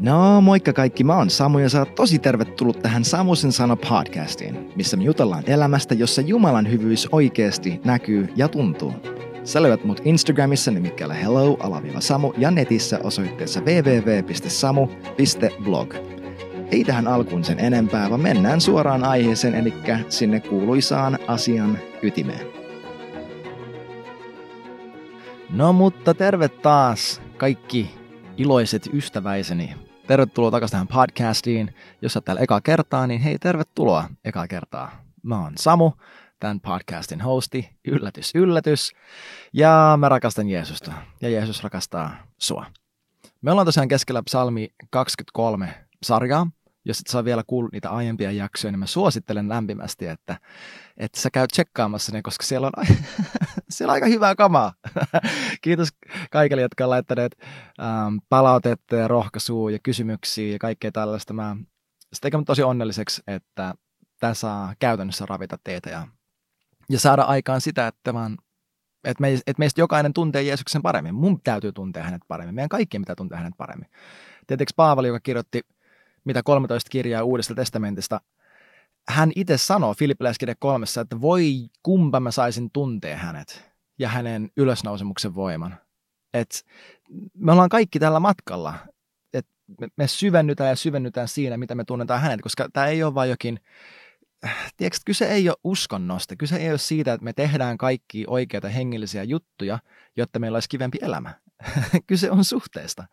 No moikka kaikki, mä oon Samu ja sä oot tosi tervetullut tähän Samusen sana podcastiin, missä me jutellaan elämästä, jossa Jumalan hyvyys oikeasti näkyy ja tuntuu. Sä löydät mut Instagramissa nimikkeellä hello-samu ja netissä osoitteessa www.samu.blog. Ei tähän alkuun sen enempää, vaan mennään suoraan aiheeseen, eli sinne kuuluisaan asian ytimeen. No mutta terve taas kaikki iloiset ystäväiseni. Tervetuloa takaisin tähän podcastiin. Jos olet täällä ekaa kertaa, niin hei, tervetuloa ekaa kertaa. Mä oon Samu, tämän podcastin hosti. Yllätys, yllätys. Ja mä rakastan Jeesusta. Ja Jeesus rakastaa sua. Me ollaan tosiaan keskellä psalmi 23 sarjaa. Jos et saa vielä kuullut niitä aiempia jaksoja, niin mä suosittelen lämpimästi, että, että sä käyt tsekkaamassa ne, koska siellä on, siellä on aika hyvää kamaa. Kiitos kaikille, jotka on laittaneet ähm, palautetta ja rohkaisua ja kysymyksiä ja kaikkea tällaista. Mä, se tekee tosi onnelliseksi, että tämä saa käytännössä ravita teitä ja, ja saada aikaan sitä, että, vaan, että, me, että meistä jokainen tuntee Jeesuksen paremmin. Mun täytyy tuntea hänet paremmin. Meidän kaikkien pitää tuntea hänet paremmin. Tietenkin Paavali, joka kirjoitti mitä 13 kirjaa Uudesta testamentista, hän itse sanoo Filippiläiskirja kolmessa, että voi kumpa mä saisin tuntea hänet ja hänen ylösnousemuksen voiman. Et me ollaan kaikki tällä matkalla. Et me syvennytään ja syvennytään siinä, mitä me tunnetaan hänet, koska tämä ei ole vain jokin, tiedätkö, kyse ei ole uskonnosta, kyse ei ole siitä, että me tehdään kaikki oikeita hengellisiä juttuja, jotta meillä olisi kivempi elämä. kyse on suhteesta.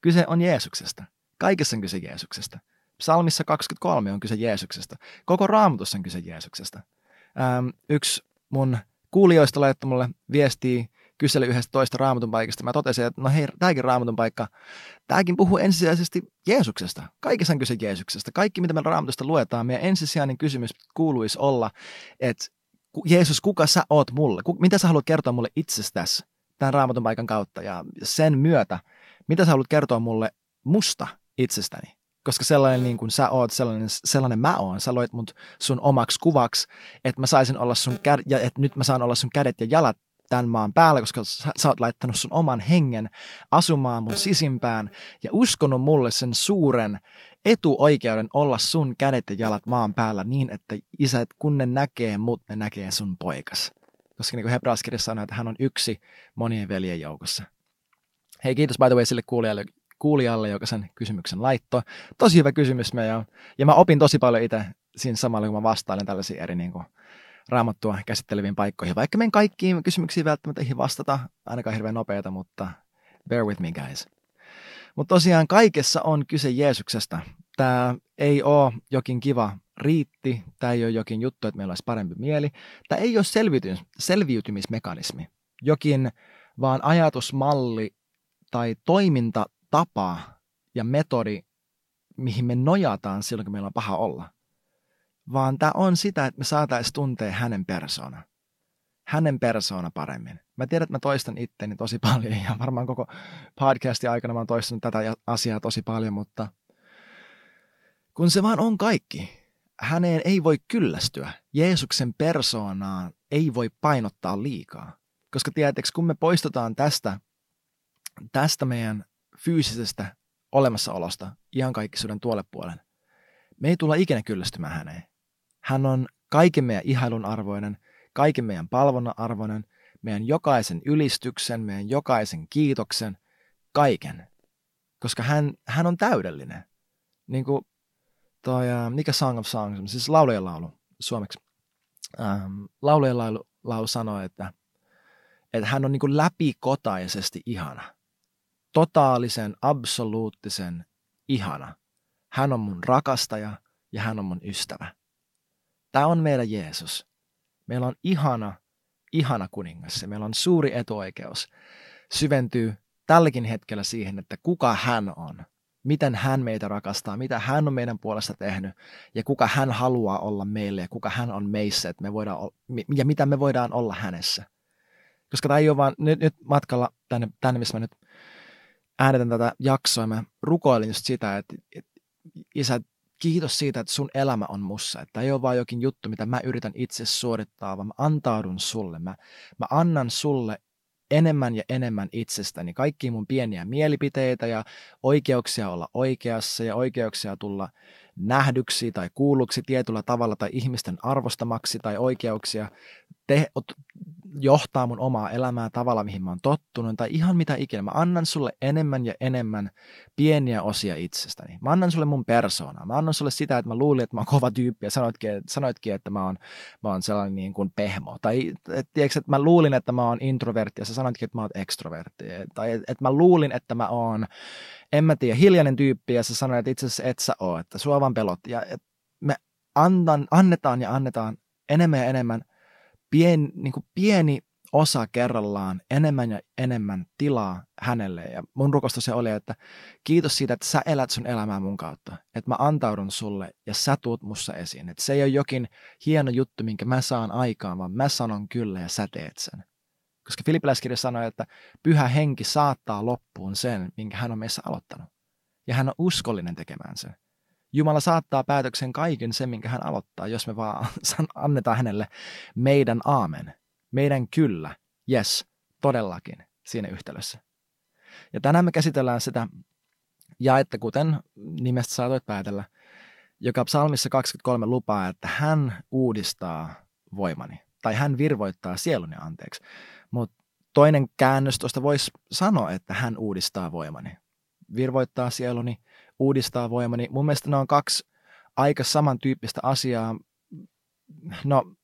Kyse on Jeesuksesta. Kaikessa on kyse Jeesuksesta. Psalmissa 23 on kyse Jeesuksesta. Koko raamatussa on kyse Jeesuksesta. Yksi mun kuulijoista laittoi mulle viestiä, kyseli yhdestä toista raamatun paikasta. Mä totesin, että no hei, tämäkin raamatun paikka, tämäkin puhuu ensisijaisesti Jeesuksesta. Kaikessa on kyse Jeesuksesta. Kaikki, mitä me raamatusta luetaan, meidän ensisijainen kysymys kuuluisi olla, että Jeesus, kuka sä oot mulle? Mitä sä haluat kertoa mulle itsestäsi tämän raamatun paikan kautta? Ja sen myötä, mitä sä haluat kertoa mulle musta itsestäni. Koska sellainen niin kuin sä oot, sellainen, sellainen mä oon, sä loit mut sun omaksi kuvaksi, että mä saisin olla sun kä- ja että nyt mä saan olla sun kädet ja jalat tämän maan päällä, koska sä, sä oot laittanut sun oman hengen asumaan mun sisimpään ja uskonut mulle sen suuren etuoikeuden olla sun kädet ja jalat maan päällä niin, että isät, kun ne näkee mut, ne näkee sun poikas. Koska niin kuin Hebraaskirjassa sanoo, että hän on yksi monien veljen joukossa. Hei, kiitos by the way sille kuulijalle, kuulijalle, joka sen kysymyksen laittoi. Tosi hyvä kysymys me ja, ja mä opin tosi paljon itse siinä samalla, kun mä vastailen tällaisiin eri niin kuin, raamattua käsitteleviin paikkoihin. Vaikka meidän kaikkiin kysymyksiin välttämättä ei vastata ainakaan hirveän nopeita, mutta bear with me guys. Mutta tosiaan kaikessa on kyse Jeesuksesta. Tämä ei ole jokin kiva riitti, tämä ei ole jokin juttu, että meillä olisi parempi mieli. Tämä ei ole selviytymis- selviytymismekanismi, jokin vaan ajatusmalli tai toiminta tapa ja metodi, mihin me nojataan silloin, kun meillä on paha olla. Vaan tämä on sitä, että me saataisiin tuntea hänen persoona. Hänen persoona paremmin. Mä tiedän, että mä toistan itteni tosi paljon ja varmaan koko podcastin aikana mä oon toistanut tätä asiaa tosi paljon, mutta kun se vaan on kaikki. Häneen ei voi kyllästyä. Jeesuksen persoonaan ei voi painottaa liikaa. Koska tiedätkö, kun me poistutaan tästä, tästä meidän fyysisestä olemassaolosta ihan kaikkisuuden tuolle puolen. Me ei tulla ikinä kyllästymään häneen. Hän on kaiken meidän ihailun arvoinen, kaiken meidän palvonnan arvoinen, meidän jokaisen ylistyksen, meidän jokaisen kiitoksen, kaiken. Koska hän, hän on täydellinen. Niin kuin toi, uh, mikä Song of Songs, siis laulujen laulu suomeksi. Um, laulujen laulu, laulu sanoo, että, että hän on niin kuin läpikotaisesti ihana totaalisen, absoluuttisen ihana. Hän on mun rakastaja ja hän on mun ystävä. Tämä on meidän Jeesus. Meillä on ihana, ihana kuningas ja meillä on suuri etuoikeus syventyy tälläkin hetkellä siihen, että kuka hän on, miten hän meitä rakastaa, mitä hän on meidän puolesta tehnyt ja kuka hän haluaa olla meille ja kuka hän on meissä että me voidaan, ja mitä me voidaan olla hänessä. Koska tämä ei ole vaan nyt, nyt matkalla tänne, tänne, missä mä nyt äänetän tätä jaksoa, mä rukoilin just sitä, että, että isä, kiitos siitä, että sun elämä on mussa. Että ei ole vaan jokin juttu, mitä mä yritän itse suorittaa, vaan mä antaudun sulle. Mä, mä annan sulle enemmän ja enemmän itsestäni, kaikki mun pieniä mielipiteitä ja oikeuksia olla oikeassa ja oikeuksia tulla nähdyksi tai kuulluksi tietyllä tavalla tai ihmisten arvostamaksi tai oikeuksia te, johtaa mun omaa elämää tavalla, mihin mä oon tottunut, tai ihan mitä ikinä. Mä annan sulle enemmän ja enemmän pieniä osia itsestäni. Mä annan sulle mun persoonaa. Mä annan sulle sitä, että mä luulin, että mä oon kova tyyppi, ja sanoitkin, sanoitkin että mä oon, mä oon sellainen niin kuin pehmo. Tai et, tiedätkö, että mä luulin, että mä oon introvertti, ja sä sanoitkin, että mä oon ekstrovertti. Tai että et mä luulin, että mä oon, en mä tiedä, hiljainen tyyppi, ja sä sanoit, että itse asiassa et sä oo, että sua vaan pelot. Ja et me andan, annetaan ja annetaan enemmän ja enemmän pien, niin kuin pieni osa kerrallaan enemmän ja enemmän tilaa hänelle. Ja mun rukosta se oli, että kiitos siitä, että sä elät sun elämää mun kautta. Että mä antaudun sulle ja sä tuut mussa esiin. Että se ei ole jokin hieno juttu, minkä mä saan aikaan, vaan mä sanon kyllä ja sä teet sen. Koska Filippiläiskirja sanoi, että pyhä henki saattaa loppuun sen, minkä hän on meissä aloittanut. Ja hän on uskollinen tekemään sen. Jumala saattaa päätöksen kaiken sen, minkä hän aloittaa, jos me vaan annetaan hänelle meidän aamen, meidän kyllä, yes, todellakin siinä yhtälössä. Ja tänään me käsitellään sitä jaetta, kuten nimestä saatoit päätellä, joka psalmissa 23 lupaa, että hän uudistaa voimani, tai hän virvoittaa sieluni anteeksi. Mutta toinen käännös tuosta voisi sanoa, että hän uudistaa voimani. Virvoittaa sieluni, uudistaa voimani. Mun mielestä ne on kaksi aika samantyyppistä asiaa. No,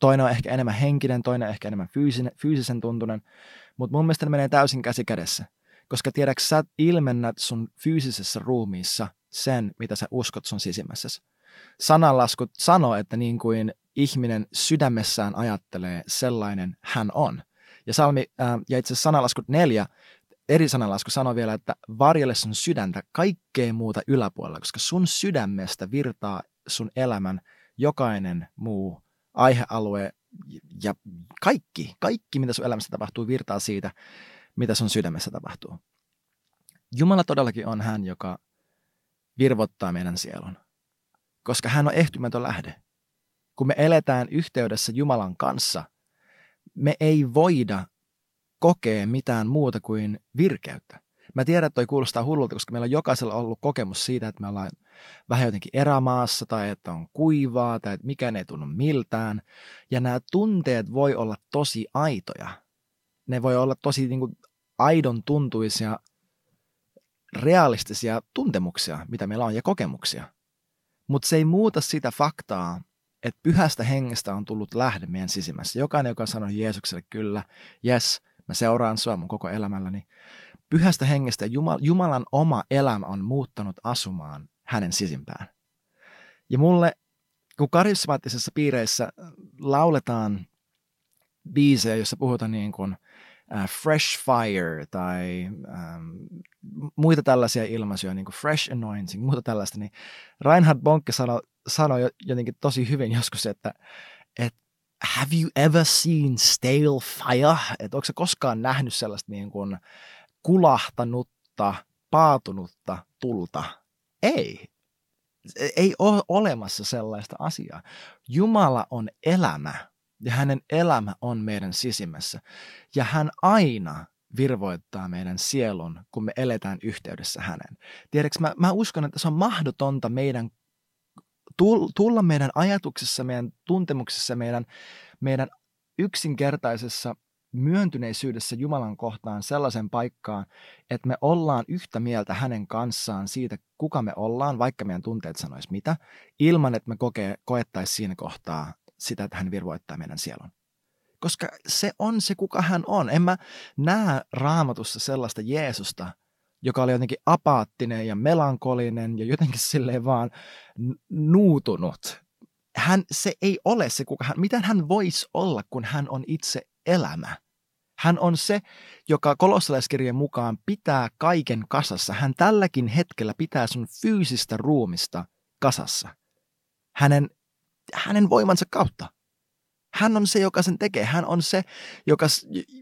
toinen on ehkä enemmän henkinen, toinen ehkä enemmän fyysinen, fyysisen tuntunen, mutta mun mielestä ne menee täysin käsi kädessä. Koska tiedätkö, sä ilmennät sun fyysisessä ruumiissa sen, mitä sä uskot sun sisimmässäsi. Sananlaskut sanoo, että niin kuin ihminen sydämessään ajattelee, sellainen hän on. Ja, salmi, ää, ja itse asiassa sananlaskut neljä eri sanalasku sanoo vielä, että varjele sun sydäntä kaikkea muuta yläpuolella, koska sun sydämestä virtaa sun elämän jokainen muu aihealue ja kaikki, kaikki mitä sun elämässä tapahtuu, virtaa siitä, mitä sun sydämessä tapahtuu. Jumala todellakin on hän, joka virvottaa meidän sielun, koska hän on ehtymätön lähde. Kun me eletään yhteydessä Jumalan kanssa, me ei voida kokee mitään muuta kuin virkeyttä. Mä tiedän, että toi kuulostaa hullulta, koska meillä on jokaisella ollut kokemus siitä, että me ollaan vähän jotenkin erämaassa tai että on kuivaa tai että mikään ei tunnu miltään. Ja nämä tunteet voi olla tosi aitoja. Ne voi olla tosi niin kuin, aidon tuntuisia, realistisia tuntemuksia, mitä meillä on ja kokemuksia. Mutta se ei muuta sitä faktaa, että pyhästä hengestä on tullut lähde meidän sisimmässä. Jokainen, joka sanoo Jeesukselle kyllä, yes, Mä seuraan sua mun koko elämälläni. Pyhästä hengestä Jumal, Jumalan oma elämä on muuttanut asumaan hänen sisimpään. Ja mulle, kun karismaattisessa piireissä lauletaan biisejä, jossa puhutaan niin kuin uh, fresh fire tai um, muita tällaisia ilmaisuja, niin kuin fresh anointing, muuta tällaista, niin Reinhard Bonke sanoi, sanoi jotenkin tosi hyvin joskus, että have you ever seen stale fire? Että onko se koskaan nähnyt sellaista niin kuin kulahtanutta, paatunutta tulta? Ei. Ei ole olemassa sellaista asiaa. Jumala on elämä ja hänen elämä on meidän sisimmässä. Ja hän aina virvoittaa meidän sielun, kun me eletään yhteydessä hänen. Tiedätkö, mä, mä uskon, että se on mahdotonta meidän tulla meidän ajatuksessa, meidän tuntemuksessa, meidän, meidän yksinkertaisessa myöntyneisyydessä Jumalan kohtaan sellaisen paikkaan, että me ollaan yhtä mieltä hänen kanssaan siitä, kuka me ollaan, vaikka meidän tunteet sanois mitä, ilman että me kokee, koettaisiin siinä kohtaa sitä, että hän virvoittaa meidän sielun. Koska se on se, kuka hän on. En mä näe raamatussa sellaista Jeesusta, joka oli jotenkin apaattinen ja melankolinen ja jotenkin silleen vaan nuutunut. Hän, se ei ole se, kuka hän, miten hän voisi olla, kun hän on itse elämä. Hän on se, joka kolossalaiskirjan mukaan pitää kaiken kasassa. Hän tälläkin hetkellä pitää sun fyysistä ruumista kasassa. Hänen, hänen voimansa kautta. Hän on se, joka sen tekee. Hän on se, joka,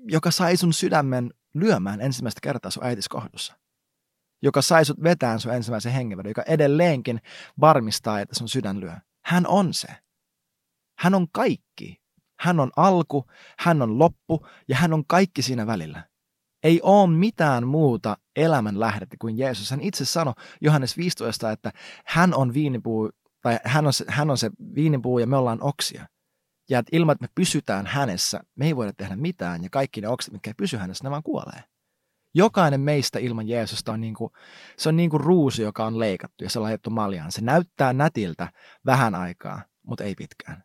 joka sai sun sydämen lyömään ensimmäistä kertaa sun äitis kohdussa joka sai sut vetään sun ensimmäisen hengenvedon, joka edelleenkin varmistaa, että sun sydän lyö. Hän on se. Hän on kaikki. Hän on alku, hän on loppu ja hän on kaikki siinä välillä. Ei ole mitään muuta elämän lähdettä kuin Jeesus. Hän itse sanoi Johannes 15, että hän on viinipuu, tai hän on, se, hän on se viinipuu ja me ollaan oksia. Ja että ilman, että me pysytään hänessä, me ei voida tehdä mitään ja kaikki ne okset, mitkä ei pysy hänessä, ne vaan kuolee. Jokainen meistä ilman Jeesusta on niin kuin, se on niin kuin ruusu, joka on leikattu ja se on laitettu maljaan. Se näyttää nätiltä vähän aikaa, mutta ei pitkään.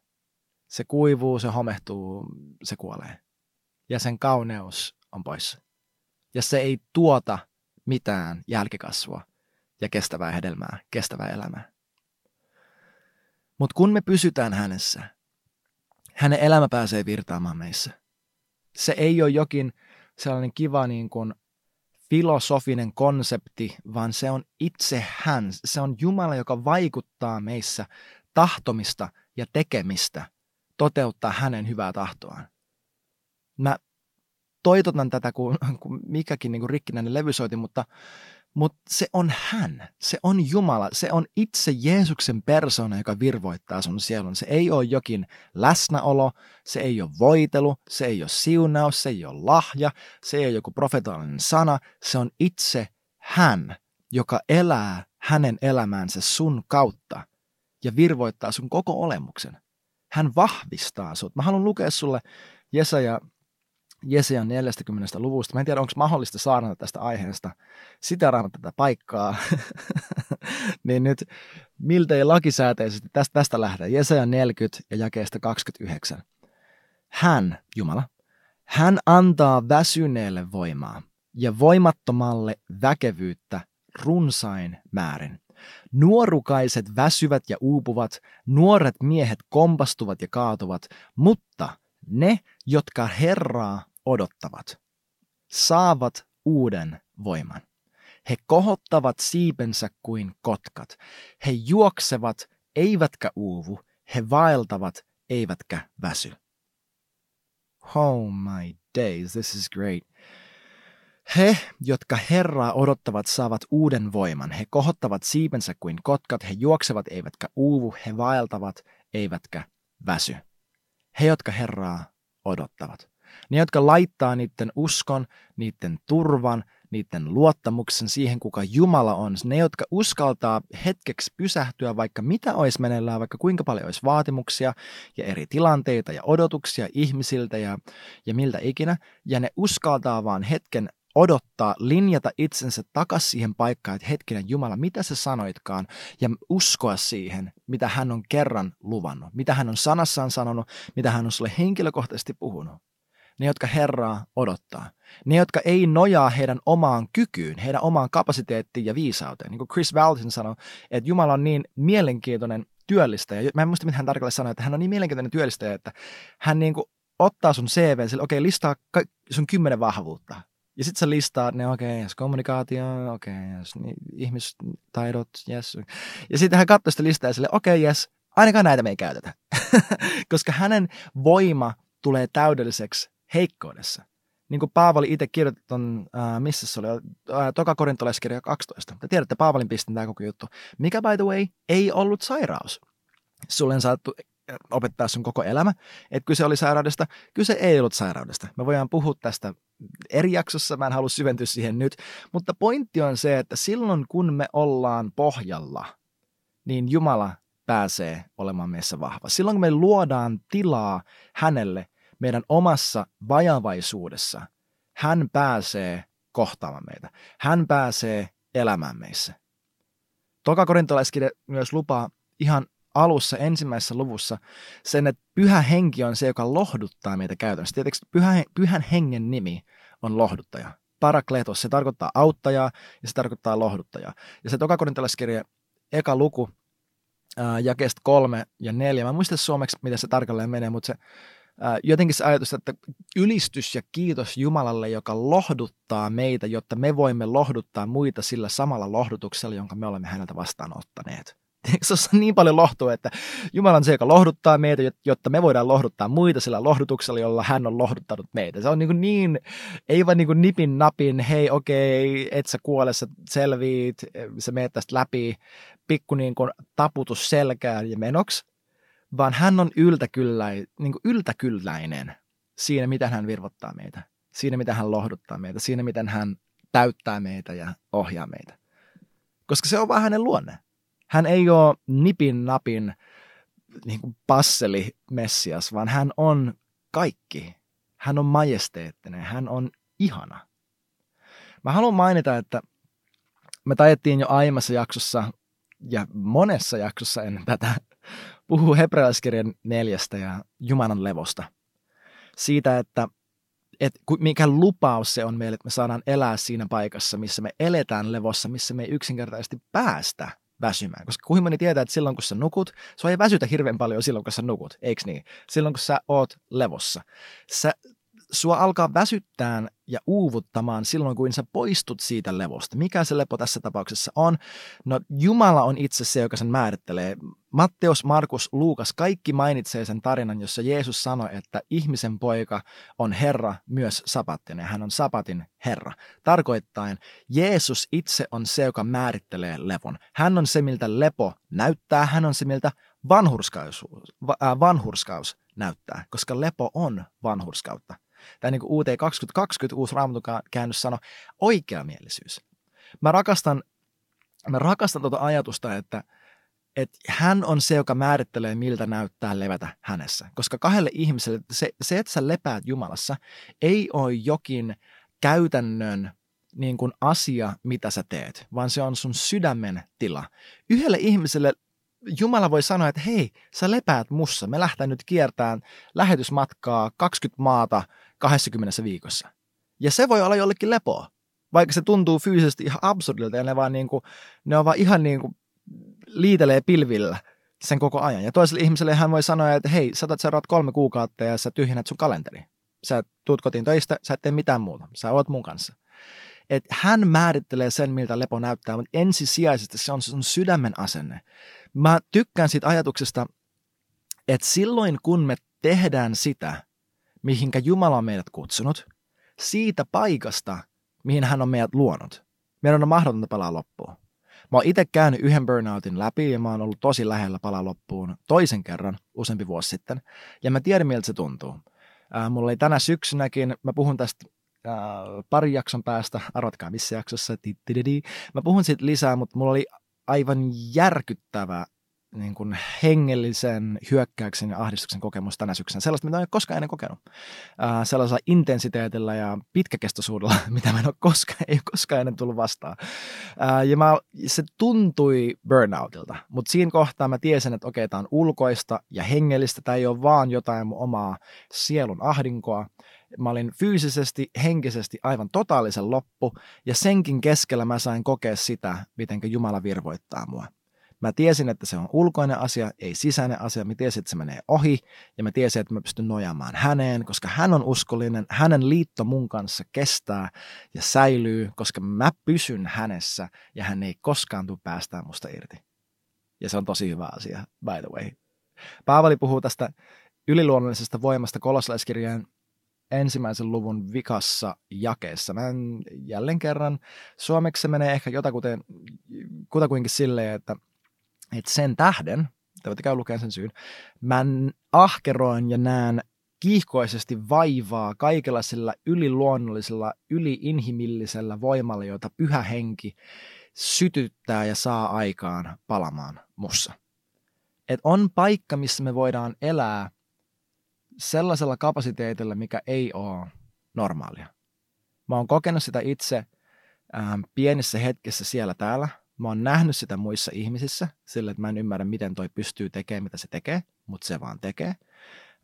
Se kuivuu, se homehtuu, se kuolee. Ja sen kauneus on poissa. Ja se ei tuota mitään jälkikasvua ja kestävää hedelmää, kestävää elämää. Mutta kun me pysytään hänessä, hänen elämä pääsee virtaamaan meissä. Se ei ole jokin sellainen kiva niin kuin filosofinen konsepti, vaan se on itse hän. Se on Jumala, joka vaikuttaa meissä tahtomista ja tekemistä toteuttaa hänen hyvää tahtoaan. Mä toitotan tätä kuin, kuin mikäkin niin kuin rikkinäinen levysoiti, mutta, mutta se on hän, se on Jumala, se on itse Jeesuksen persona, joka virvoittaa sun sielun. Se ei ole jokin läsnäolo, se ei ole voitelu, se ei ole siunaus, se ei ole lahja, se ei ole joku profetaalinen sana, se on itse hän, joka elää hänen elämäänsä sun kautta ja virvoittaa sun koko olemuksen. Hän vahvistaa sut. Mä haluan lukea sulle Jesaja Jesajan 40 luvusta. Mä en tiedä, onko mahdollista saada tästä aiheesta sitä tätä paikkaa. niin nyt miltei lakisääteisesti tästä, tästä lähtee. Jesaja 40 ja jakeesta 29. Hän, Jumala, hän antaa väsyneelle voimaa ja voimattomalle väkevyyttä runsain määrin. Nuorukaiset väsyvät ja uupuvat, nuoret miehet kompastuvat ja kaatuvat, mutta ne, jotka Herraa odottavat, saavat uuden voiman. He kohottavat siipensä kuin kotkat. He juoksevat, eivätkä uuvu. He vaeltavat, eivätkä väsy. Oh my days, this is great. He, jotka Herraa odottavat, saavat uuden voiman. He kohottavat siipensä kuin kotkat, he juoksevat eivätkä uuvu, he vaeltavat eivätkä väsy. He, jotka Herraa odottavat. Ne, jotka laittaa niiden uskon, niiden turvan, niiden luottamuksen siihen, kuka Jumala on. Ne, jotka uskaltaa hetkeksi pysähtyä, vaikka mitä olisi meneillään, vaikka kuinka paljon olisi vaatimuksia ja eri tilanteita ja odotuksia ihmisiltä ja, ja miltä ikinä. Ja ne uskaltaa vaan hetken odottaa, linjata itsensä takaisin siihen paikkaan, että hetkinen Jumala, mitä sä sanoitkaan, ja uskoa siihen, mitä hän on kerran luvannut, mitä hän on sanassaan sanonut, mitä hän on sulle henkilökohtaisesti puhunut. Ne, jotka Herraa odottaa. Ne, jotka ei nojaa heidän omaan kykyyn, heidän omaan kapasiteettiin ja viisauteen. Niin kuin Chris Walton sanoi, että Jumala on niin mielenkiintoinen työllistäjä. Mä en muista, mitä hän tarkalleen sanoi, että hän on niin mielenkiintoinen työllistäjä, että hän niin kuin ottaa sun CV, sille, okei, okay, listaa sun kymmenen vahvuutta. Ja sitten sä listaa ne, okei, okay, yes, kommunikaatio, okei, okay, yes, niin, ihmistaidot, yes. Ja sitten hän katsoo sitä listaa ja okei, okay, yes, ainakaan näitä me ei käytetä. Koska hänen voima tulee täydelliseksi heikkoudessa. Niin kuin Paavali itse kirjoitti ton, äh, missä se oli, äh, toka korintolaiskirja 12. Te tiedätte Paavalin pistin tämä koko juttu. Mikä by the way ei ollut sairaus. Sulle on saattu opettaa sun koko elämä, että kyse oli sairaudesta, kyse ei ollut sairaudesta. Me voidaan puhua tästä eri jaksossa, mä en halua syventyä siihen nyt, mutta pointti on se, että silloin kun me ollaan pohjalla, niin Jumala pääsee olemaan meissä vahva. Silloin kun me luodaan tilaa hänelle meidän omassa vajavaisuudessa, hän pääsee kohtaamaan meitä. Hän pääsee elämään meissä. Toka korintolaiskirja myös lupaa ihan alussa ensimmäisessä luvussa sen, että pyhä henki on se, joka lohduttaa meitä käytännössä. Tietysti pyhä, pyhän hengen nimi on lohduttaja. Parakletos, se tarkoittaa auttajaa ja se tarkoittaa lohduttajaa. Ja se toka korintolaiskirja, eka luku, jakeesta kolme ja neljä. Mä en muista suomeksi, miten se tarkalleen menee, mutta se jotenkin se ajatus, että ylistys ja kiitos Jumalalle, joka lohduttaa meitä, jotta me voimme lohduttaa muita sillä samalla lohdutuksella, jonka me olemme häneltä vastaanottaneet. Se on niin paljon lohtua, että Jumala on se, joka lohduttaa meitä, jotta me voidaan lohduttaa muita sillä lohdutuksella, jolla hän on lohduttanut meitä. Se on niin, niin ei vaan niin nipin napin, hei okei, okay, et sä kuole, sä selviit, sä meet tästä läpi, pikku niin kuin taputus selkään ja menoksi, vaan hän on yltäkylläi, niin kuin yltäkylläinen siinä, miten hän virvottaa meitä, siinä, miten hän lohduttaa meitä, siinä, miten hän täyttää meitä ja ohjaa meitä. Koska se on vaan hänen luonne. Hän ei ole nipin napin niin kuin passeli messias, vaan hän on kaikki. Hän on majesteettinen, hän on ihana. Mä haluan mainita, että me tajettiin jo aiemmassa jaksossa ja monessa jaksossa ennen tätä puhuu hebrealaiskirjan neljästä ja Jumalan levosta. Siitä, että, että mikä lupaus se on meille, että me saadaan elää siinä paikassa, missä me eletään levossa, missä me ei yksinkertaisesti päästä väsymään. Koska kuinka moni tietää, että silloin kun sä nukut, sua ei väsytä hirveän paljon silloin kun sä nukut, eikö niin? Silloin kun sä oot levossa. Sä, sua alkaa väsyttää ja uuvuttamaan silloin, kun sä poistut siitä levosta. Mikä se lepo tässä tapauksessa on? No Jumala on itse se, joka sen määrittelee. Matteus, Markus, Luukas, kaikki mainitsee sen tarinan, jossa Jeesus sanoi, että ihmisen poika on Herra myös sapattinen. Hän on sapatin Herra. Tarkoittain Jeesus itse on se, joka määrittelee levon. Hän on se, miltä lepo näyttää. Hän on se, miltä vanhurskaus, äh, vanhurskaus näyttää, koska lepo on vanhurskautta tai niin kuin UT 2020 uusi raamatun käännös sanoi, oikeamielisyys. Mä rakastan, mä rakastan tuota ajatusta, että, että hän on se, joka määrittelee, miltä näyttää levätä hänessä. Koska kahdelle ihmiselle se, se että sä lepäät Jumalassa, ei ole jokin käytännön niin kuin asia, mitä sä teet, vaan se on sun sydämen tila. Yhdelle ihmiselle Jumala voi sanoa, että hei, sä lepäät mussa, me lähdetään nyt kiertämään lähetysmatkaa 20 maata 20 viikossa. Ja se voi olla jollekin lepoa, vaikka se tuntuu fyysisesti ihan absurdilta ja ne, vaan niin kuin, ne on vaan ihan niin kuin liitelee pilvillä sen koko ajan. Ja toiselle ihmiselle hän voi sanoa, että hei, sä seuraat kolme kuukautta ja sä tyhjennät sun kalenteri. Sä tuut kotiin töistä, sä et tee mitään muuta. Sä oot mun kanssa. Et hän määrittelee sen, miltä lepo näyttää, mutta ensisijaisesti se on sun sydämen asenne. Mä tykkään siitä ajatuksesta, että silloin kun me tehdään sitä, mihinkä Jumala on meidät kutsunut, siitä paikasta, mihin hän on meidät luonut. Meidän on mahdotonta palaa loppuun. Mä oon itse käynyt yhden burnoutin läpi ja mä oon ollut tosi lähellä palaa loppuun toisen kerran useampi vuosi sitten. Ja mä tiedän, miltä se tuntuu. Äh, mulla oli tänä syksynäkin, mä puhun tästä äh, pari jakson päästä, arvatkaa missä jaksossa, mä puhun siitä lisää, mutta mulla oli aivan järkyttävä niin kuin hengellisen hyökkäyksen ja ahdistuksen kokemus tänä syksynä. Sellaista, mitä en ole koskaan ennen kokenut. Äh, sellaisella intensiteetillä ja pitkäkestoisuudella, mitä mä en ole koskaan, ei ole koskaan ennen tullut vastaan. Äh, ja mä, se tuntui burnoutilta, mutta siinä kohtaa mä tiesin, että okei, tämä on ulkoista ja hengellistä. Tämä ei ole vaan jotain mun omaa sielun ahdinkoa. Mä olin fyysisesti, henkisesti aivan totaalisen loppu, ja senkin keskellä mä sain kokea sitä, miten Jumala virvoittaa mua. Mä tiesin, että se on ulkoinen asia, ei sisäinen asia. Mä tiesin, että se menee ohi ja mä tiesin, että mä pystyn nojaamaan häneen, koska hän on uskollinen. Hänen liitto mun kanssa kestää ja säilyy, koska mä pysyn hänessä ja hän ei koskaan tule päästään musta irti. Ja se on tosi hyvä asia, by the way. Paavali puhuu tästä yliluonnollisesta voimasta kolossalaiskirjeen ensimmäisen luvun vikassa jakeessa. Mä en, jälleen kerran, suomeksi se menee ehkä jotakuteen, kutakuinkin silleen, että – että sen tähden, te voitte käydä lukemaan sen syyn, mä ahkeroin ja näen kiihkoisesti vaivaa kaikella sillä yliluonnollisella, yliinhimillisellä voimalla, jota pyhä henki sytyttää ja saa aikaan palamaan mussa. Et on paikka, missä me voidaan elää sellaisella kapasiteetilla, mikä ei ole normaalia. Mä oon kokenut sitä itse ähm, pienessä hetkessä siellä täällä – Mä oon nähnyt sitä muissa ihmisissä, sillä että mä en ymmärrä, miten toi pystyy tekemään, mitä se tekee, mutta se vaan tekee.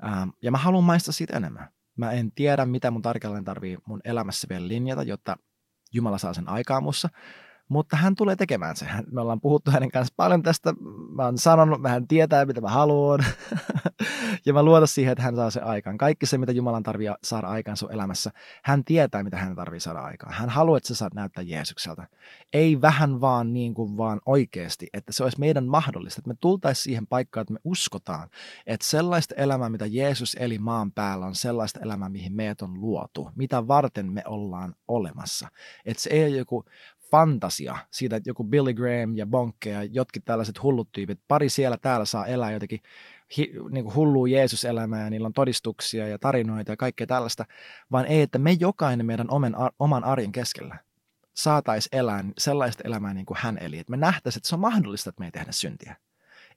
Ähm, ja mä haluan maistaa siitä enemmän. Mä en tiedä, mitä mun tarkalleen tarvii mun elämässä vielä linjata, jotta Jumala saa sen aikaa mussa mutta hän tulee tekemään sen. Me ollaan puhuttu hänen kanssa paljon tästä. Mä oon sanonut, että hän tietää, mitä mä haluan. ja mä luotan siihen, että hän saa se aikaan. Kaikki se, mitä Jumalan tarvii saada aikaan sun elämässä, hän tietää, mitä hän tarvii saada aikaan. Hän haluaa, että sä saat näyttää Jeesukselta. Ei vähän vaan niin kuin vaan oikeasti, että se olisi meidän mahdollista, että me tultaisiin siihen paikkaan, että me uskotaan, että sellaista elämää, mitä Jeesus eli maan päällä, on sellaista elämää, mihin meidät on luotu, mitä varten me ollaan olemassa. Että se ei ole joku fantasia siitä, että joku Billy Graham ja Bonke ja jotkin tällaiset hullut tyypit, pari siellä täällä saa elää jotenkin hi, niin kuin hullua Jeesus-elämää ja niillä on todistuksia ja tarinoita ja kaikkea tällaista, vaan ei, että me jokainen meidän omen, oman arjen keskellä saataisiin elää sellaista elämää niin kuin hän eli. Että me nähtäisiin, että se on mahdollista, että me ei tehdä syntiä.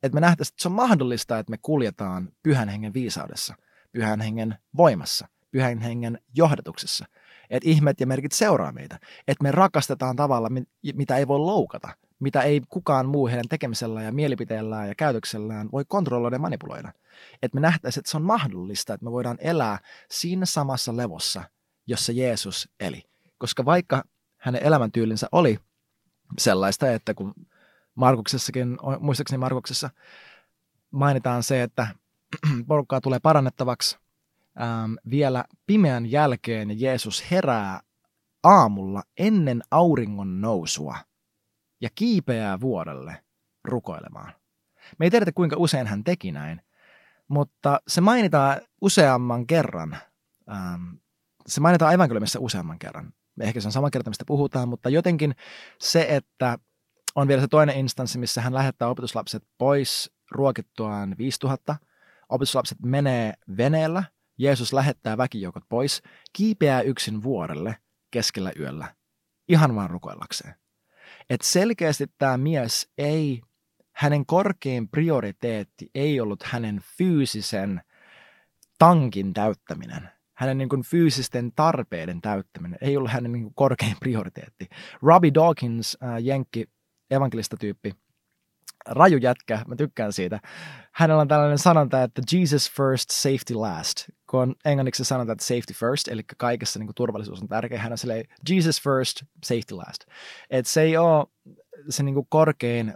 Että me nähtäisiin, että se on mahdollista, että me kuljetaan pyhän hengen viisaudessa, pyhän hengen voimassa, pyhän hengen johdatuksessa. Että ihmet ja merkit seuraa meitä. Että me rakastetaan tavalla, mitä ei voi loukata, mitä ei kukaan muu heidän tekemisellään ja mielipiteellään ja käytöksellään voi kontrolloida ja manipuloida. Että me nähtäisiin, että se on mahdollista, että me voidaan elää siinä samassa levossa, jossa Jeesus eli. Koska vaikka hänen elämäntyylinsä oli sellaista, että kun Markuksessakin, muistaakseni Markuksessa mainitaan se, että porukkaa tulee parannettavaksi ähm, vielä pimeän jälkeen Jeesus herää aamulla ennen auringon nousua ja kiipeää vuodelle rukoilemaan. Me ei tiedetä, kuinka usein hän teki näin, mutta se mainitaan useamman kerran. Ähm, se mainitaan evankeliumissa useamman kerran ehkä se on sama kerta, mistä puhutaan, mutta jotenkin se, että on vielä se toinen instanssi, missä hän lähettää opetuslapset pois ruokittuaan 5000. Opetuslapset menee veneellä, Jeesus lähettää väkijoukot pois, kiipeää yksin vuorelle keskellä yöllä, ihan vaan rukoillakseen. Et selkeästi tämä mies ei, hänen korkein prioriteetti ei ollut hänen fyysisen tankin täyttäminen – hänen niin kuin fyysisten tarpeiden täyttäminen ei ollut hänen niin kuin korkein prioriteetti. Robbie Dawkins, äh, jenkki evankelista-tyyppi, raju jätkä, mä tykkään siitä. Hänellä on tällainen sanonta, että Jesus first, safety last. Kun on englanniksi sanonta, että safety first, eli kaikessa niin kuin turvallisuus on tärkeä. Hän on silleen, Jesus first, safety last. Et se ei ole se niin kuin korkein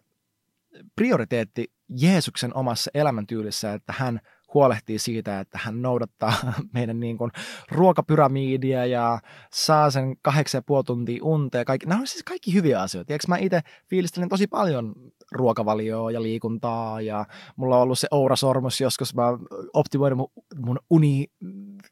prioriteetti Jeesuksen omassa elämäntyylissä, että hän huolehtii siitä, että hän noudattaa meidän niin kuin ruokapyramiidia ja saa sen kahdeksan ja puoli tuntia unta ja kaikki. Nämä on siis kaikki hyviä asioita. Tiedätkö, mä itse fiilistelen tosi paljon ruokavalioa ja liikuntaa ja mulla on ollut se Oura-sormus joskus, mä optimoin mun, mun uni,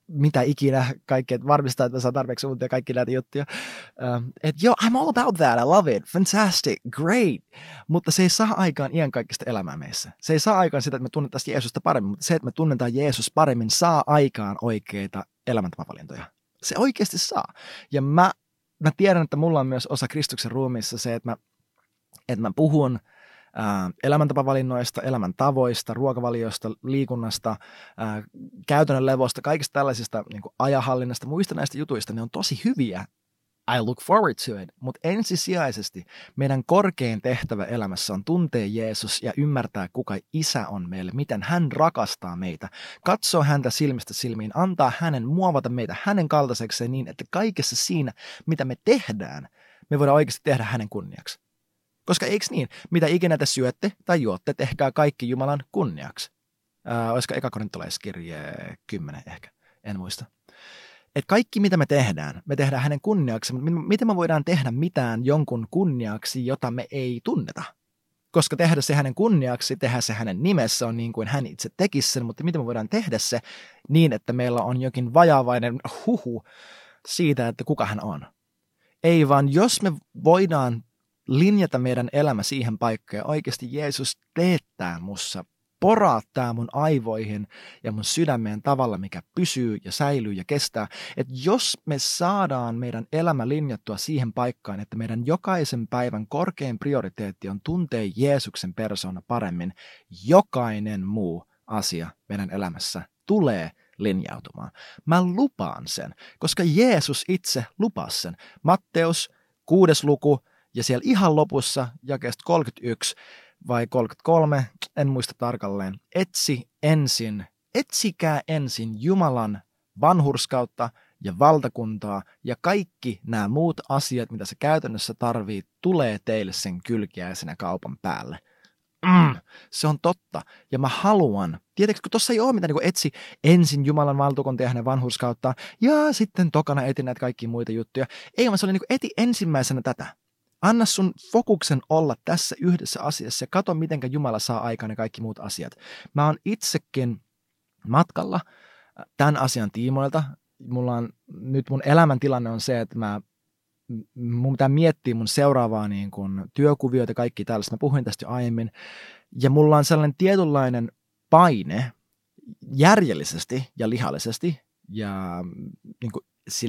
mitä ikinä, kaikki, että varmistaa, että mä saan tarpeeksi unta ja kaikki näitä juttuja. Uh, että joo, I'm all about that, I love it, fantastic, great, mutta se ei saa aikaan iän kaikista elämää meissä. Se ei saa aikaan sitä, että me tunnettaisiin Jeesusta paremmin, mutta se, että me tunnetaan Jeesus paremmin, saa aikaan oikeita elämäntapavalintoja. Se oikeasti saa. Ja mä, mä tiedän, että mulla on myös osa Kristuksen ruumiissa se, että mä, että mä puhun – elämäntapavalinnoista, elämäntavoista, ruokavaliosta, liikunnasta, käytännön levosta, kaikista tällaisista niin kuin ajahallinnasta, muista näistä jutuista, ne on tosi hyviä. I look forward to it. Mutta ensisijaisesti meidän korkein tehtävä elämässä on tuntea Jeesus ja ymmärtää, kuka Isä on meille, miten hän rakastaa meitä, katsoa häntä silmistä silmiin, antaa hänen muovata meitä hänen kaltaisekseen niin, että kaikessa siinä, mitä me tehdään, me voidaan oikeasti tehdä hänen kunniaksi. Koska eikö niin, mitä ikinä te syötte tai juotte, tehkää kaikki Jumalan kunniaksi. Ää, olisiko eka korintolaiskirje 10 ehkä, en muista. Et kaikki mitä me tehdään, me tehdään hänen kunniaksi, mutta miten me voidaan tehdä mitään jonkun kunniaksi, jota me ei tunneta? Koska tehdä se hänen kunniaksi, tehdä se hänen nimessä on niin kuin hän itse tekisi sen, mutta miten me voidaan tehdä se niin, että meillä on jokin vajavainen huhu siitä, että kuka hän on. Ei vaan jos me voidaan linjata meidän elämä siihen paikkaan oikeasti Jeesus teettää mussa, poraattaa mun aivoihin ja mun sydämeen tavalla, mikä pysyy ja säilyy ja kestää. Että jos me saadaan meidän elämä linjattua siihen paikkaan, että meidän jokaisen päivän korkein prioriteetti on tuntea Jeesuksen persona paremmin, jokainen muu asia meidän elämässä tulee linjautumaan. Mä lupaan sen, koska Jeesus itse lupasi sen. Matteus, kuudes luku, ja siellä ihan lopussa, jakeesta 31 vai 33, en muista tarkalleen, etsi ensin, etsikää ensin Jumalan vanhurskautta ja valtakuntaa ja kaikki nämä muut asiat, mitä se käytännössä tarvii, tulee teille sen kylkiäisenä kaupan päälle. Mm, se on totta. Ja mä haluan, tietenkin kun tuossa ei ole mitään niin etsi ensin Jumalan valtakuntaa ja hänen vanhurskautta ja sitten tokana eti näitä kaikkia muita juttuja. Ei vaan se oli niin eti ensimmäisenä tätä. Anna sun fokuksen olla tässä yhdessä asiassa ja kato, miten Jumala saa aikaan ne kaikki muut asiat. Mä oon itsekin matkalla äh, tämän asian tiimoilta. Mulla on, nyt mun elämäntilanne on se, että mä mun pitää miettiä mun seuraavaa niin kuin, työkuvioita ja kaikki tällaista. Mä puhuin tästä jo aiemmin. Ja mulla on sellainen tietynlainen paine järjellisesti ja lihallisesti ja niin kuin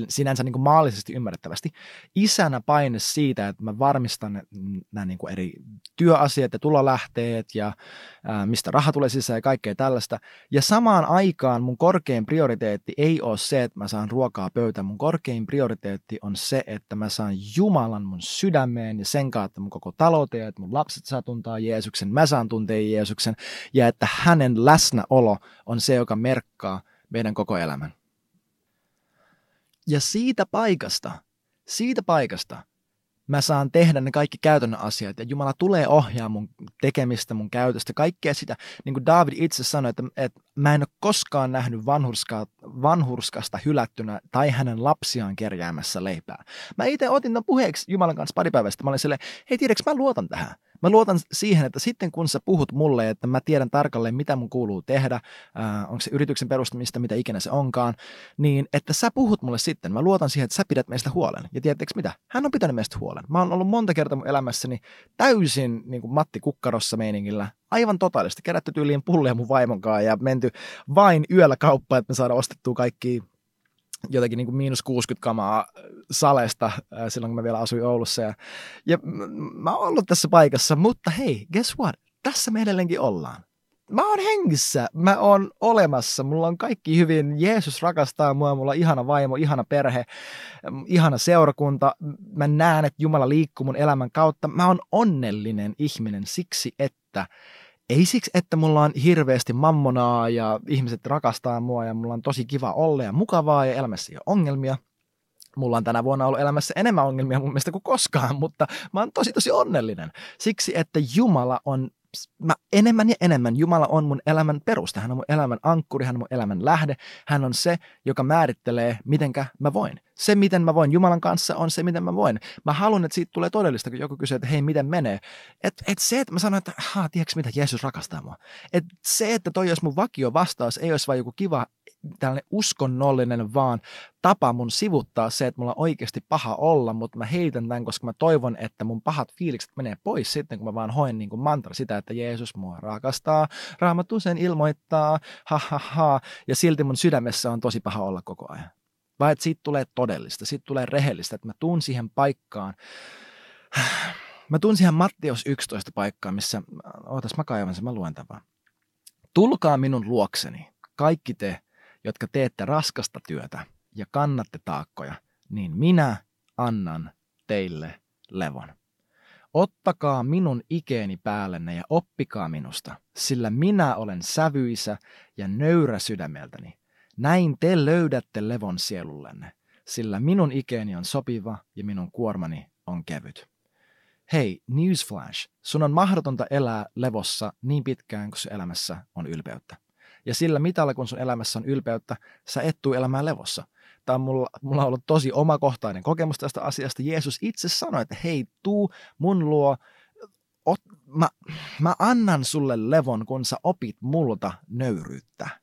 sinänsä niin kuin maallisesti ymmärrettävästi isänä paine siitä, että mä varmistan nämä niin kuin eri työasiat ja tulolähteet ja ää, mistä raha tulee sisään ja kaikkea tällaista. Ja samaan aikaan mun korkein prioriteetti ei ole se, että mä saan ruokaa pöytään. Mun korkein prioriteetti on se, että mä saan Jumalan mun sydämeen ja sen kautta mun koko talouteen, että mun lapset saa tuntaa Jeesuksen, mä saan tuntea Jeesuksen ja että hänen läsnäolo on se, joka merkkaa meidän koko elämän. Ja siitä paikasta, siitä paikasta mä saan tehdä ne kaikki käytännön asiat ja Jumala tulee ohjaa mun tekemistä, mun käytöstä, kaikkea sitä. Niin kuin David itse sanoi, että, että mä en ole koskaan nähnyt vanhurska, vanhurskasta hylättynä tai hänen lapsiaan kerjäämässä leipää. Mä itse otin tämän puheeksi Jumalan kanssa pari päivästä. Mä olin silleen, hei tiedätkö, mä luotan tähän. Mä luotan siihen, että sitten kun sä puhut mulle, että mä tiedän tarkalleen, mitä mun kuuluu tehdä, äh, onko se yrityksen perustamista, mitä ikinä se onkaan, niin että sä puhut mulle sitten. Mä luotan siihen, että sä pidät meistä huolen. Ja tiedättekö mitä? Hän on pitänyt meistä huolen. Mä oon ollut monta kertaa mun elämässäni täysin niin kuin Matti Kukkarossa meiningillä, aivan totaalisesti kerätty tyyliin pullia mun vaimonkaan ja menty vain yöllä kauppaan, että me saadaan ostettua kaikki jotenkin niin kuin miinus 60 kamaa salesta silloin, kun mä vielä asuin Oulussa. Ja, ja mä oon ollut tässä paikassa, mutta hei, guess what? Tässä me edelleenkin ollaan. Mä oon hengissä, mä oon olemassa, mulla on kaikki hyvin, Jeesus rakastaa mua, mulla on ihana vaimo, ihana perhe, ihana seurakunta, mä näen, että Jumala liikkuu mun elämän kautta, mä oon onnellinen ihminen siksi, että ei siksi, että mulla on hirveästi mammonaa ja ihmiset rakastaa mua ja mulla on tosi kiva olla ja mukavaa ja elämässä ei ole ongelmia. Mulla on tänä vuonna ollut elämässä enemmän ongelmia mun mielestä kuin koskaan, mutta mä oon tosi tosi onnellinen. Siksi, että Jumala on mä enemmän ja enemmän Jumala on mun elämän perusta. Hän on mun elämän ankkuri, hän on mun elämän lähde. Hän on se, joka määrittelee, mitenkä mä voin. Se, miten mä voin Jumalan kanssa, on se, miten mä voin. Mä haluan, että siitä tulee todellista, kun joku kysyy, että hei, miten menee. Et, et se, että mä sanon, että haa, tiedätkö mitä, Jeesus rakastaa mua. Et se, että toi olisi mun vakio vastaus, ei olisi vain joku kiva tällainen uskonnollinen vaan tapa mun sivuttaa se, että mulla on oikeasti paha olla, mutta mä heitän tämän, koska mä toivon, että mun pahat fiilikset menee pois sitten, kun mä vaan hoen niin kuin mantra sitä, että Jeesus mua rakastaa, raamattu sen ilmoittaa, ha ha ha, ja silti mun sydämessä on tosi paha olla koko ajan. Vai että siitä tulee todellista, siitä tulee rehellistä, että mä tuun siihen paikkaan, mä tuun siihen Mattios 11 paikkaan, missä, ootas mä kaivan sen, mä luen tämän vaan. Tulkaa minun luokseni, kaikki te, jotka teette raskasta työtä ja kannatte taakkoja, niin minä annan teille levon. Ottakaa minun ikeeni päällenne ja oppikaa minusta, sillä minä olen sävyisä ja nöyrä sydämeltäni. Näin te löydätte levon sielullenne, sillä minun ikeeni on sopiva ja minun kuormani on kevyt. Hei, newsflash, sun on mahdotonta elää levossa niin pitkään kuin sun elämässä on ylpeyttä. Ja sillä mitalla, kun sun elämässä on ylpeyttä, sä et tuu elämään levossa. Tämä on mulla, mulla on ollut tosi omakohtainen kokemus tästä asiasta. Jeesus itse sanoi, että hei, tuu mun luo, ot, mä, mä annan sulle levon, kun sä opit multa nöyryyttä.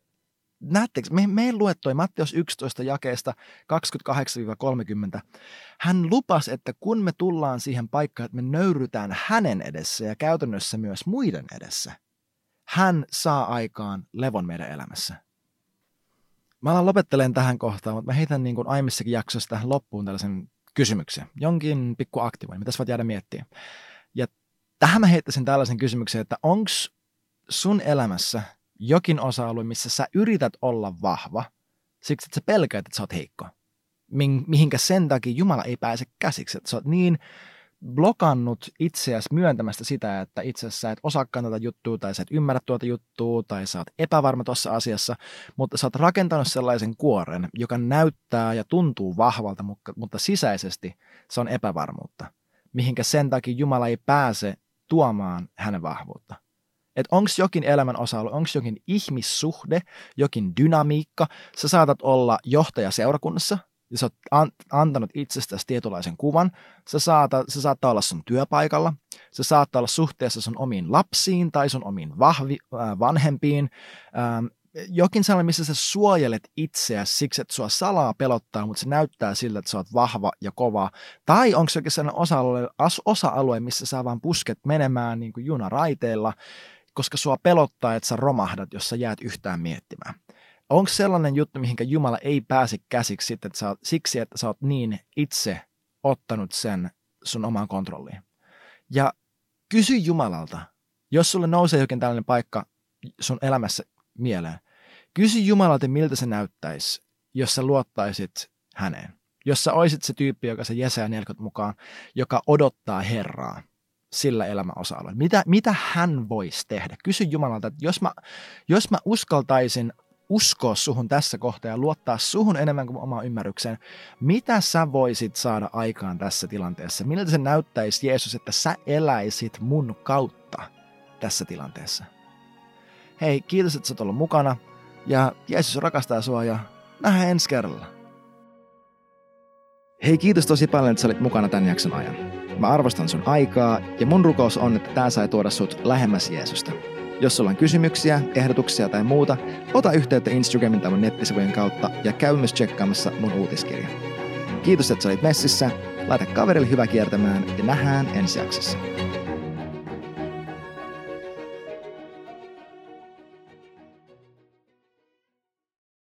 Näettekö, me, me luettoi Matteus 11 jakeesta 28-30. Hän lupasi, että kun me tullaan siihen paikkaan, että me nöyrytään hänen edessä ja käytännössä myös muiden edessä – hän saa aikaan levon meidän elämässä. Mä alan lopettelen tähän kohtaan, mutta mä heitän niin kuin aiemmissakin jaksossa tähän loppuun tällaisen kysymyksen. Jonkin pikku aktivoin, mitä sä voit jäädä miettiä. Ja tähän mä heittäisin tällaisen kysymyksen, että onko sun elämässä jokin osa-alue, missä sä yrität olla vahva, siksi että sä pelkäät, että sä oot heikko. Mihinkä sen takia Jumala ei pääse käsiksi, että sä oot niin blokannut itseäsi myöntämästä sitä, että itse asiassa sä et osaakaan tätä juttua tai sä et ymmärrä tuota juttua tai sä oot epävarma tuossa asiassa, mutta sä oot rakentanut sellaisen kuoren, joka näyttää ja tuntuu vahvalta, mutta, sisäisesti se on epävarmuutta, mihinkä sen takia Jumala ei pääse tuomaan hänen vahvuutta. Että onko jokin elämän osa-alue, onko jokin ihmissuhde, jokin dynamiikka. Sä saatat olla johtaja seurakunnassa, ja sä oot antanut itsestäsi tietynlaisen kuvan, se, saata, se saattaa olla sun työpaikalla, se saattaa olla suhteessa sun omiin lapsiin tai sun omiin vahvi, äh, vanhempiin, ähm, jokin sellainen, missä sä suojelet itseäsi siksi, että sua salaa pelottaa, mutta se näyttää siltä, että sä oot vahva ja kova. Tai onko se jokin sellainen osa-alue, osa-alue missä sä vaan pusket menemään niin kuin junaraiteilla, koska sua pelottaa, että sä romahdat, jos sä jäät yhtään miettimään. Onko sellainen juttu, mihinkä Jumala ei pääse käsiksi sitten, että sä oot, siksi, että sä oot niin itse ottanut sen sun omaan kontrolliin. Ja kysy Jumalalta, jos sulle nousee jokin tällainen paikka sun elämässä mieleen, kysy Jumalalta, miltä se näyttäisi, jos sä luottaisit häneen. Jos sä oisit se tyyppi, joka se Jesaja 40 mukaan, joka odottaa Herraa sillä elämäosa-alueella. Mitä, mitä hän voisi tehdä? Kysy Jumalalta, että jos mä, jos mä uskaltaisin uskoa suhun tässä kohtaa ja luottaa suhun enemmän kuin omaan ymmärrykseen. Mitä sä voisit saada aikaan tässä tilanteessa? Miltä se näyttäisi, Jeesus, että sä eläisit mun kautta tässä tilanteessa? Hei, kiitos, että sä oot ollut mukana. Ja Jeesus rakastaa sua ja nähdään ensi kerralla. Hei, kiitos tosi paljon, että sä olit mukana tämän jakson ajan. Mä arvostan sun aikaa ja mun rukous on, että tää sai tuoda sut lähemmäs Jeesusta. Jos sulla on kysymyksiä, ehdotuksia tai muuta, ota yhteyttä Instagramin tai mun nettisivujen kautta ja käy myös tsekkaamassa mun uutiskirja. Kiitos, että sä olit messissä, laita kaverille hyvä kiertämään ja nähdään ensi jaksossa.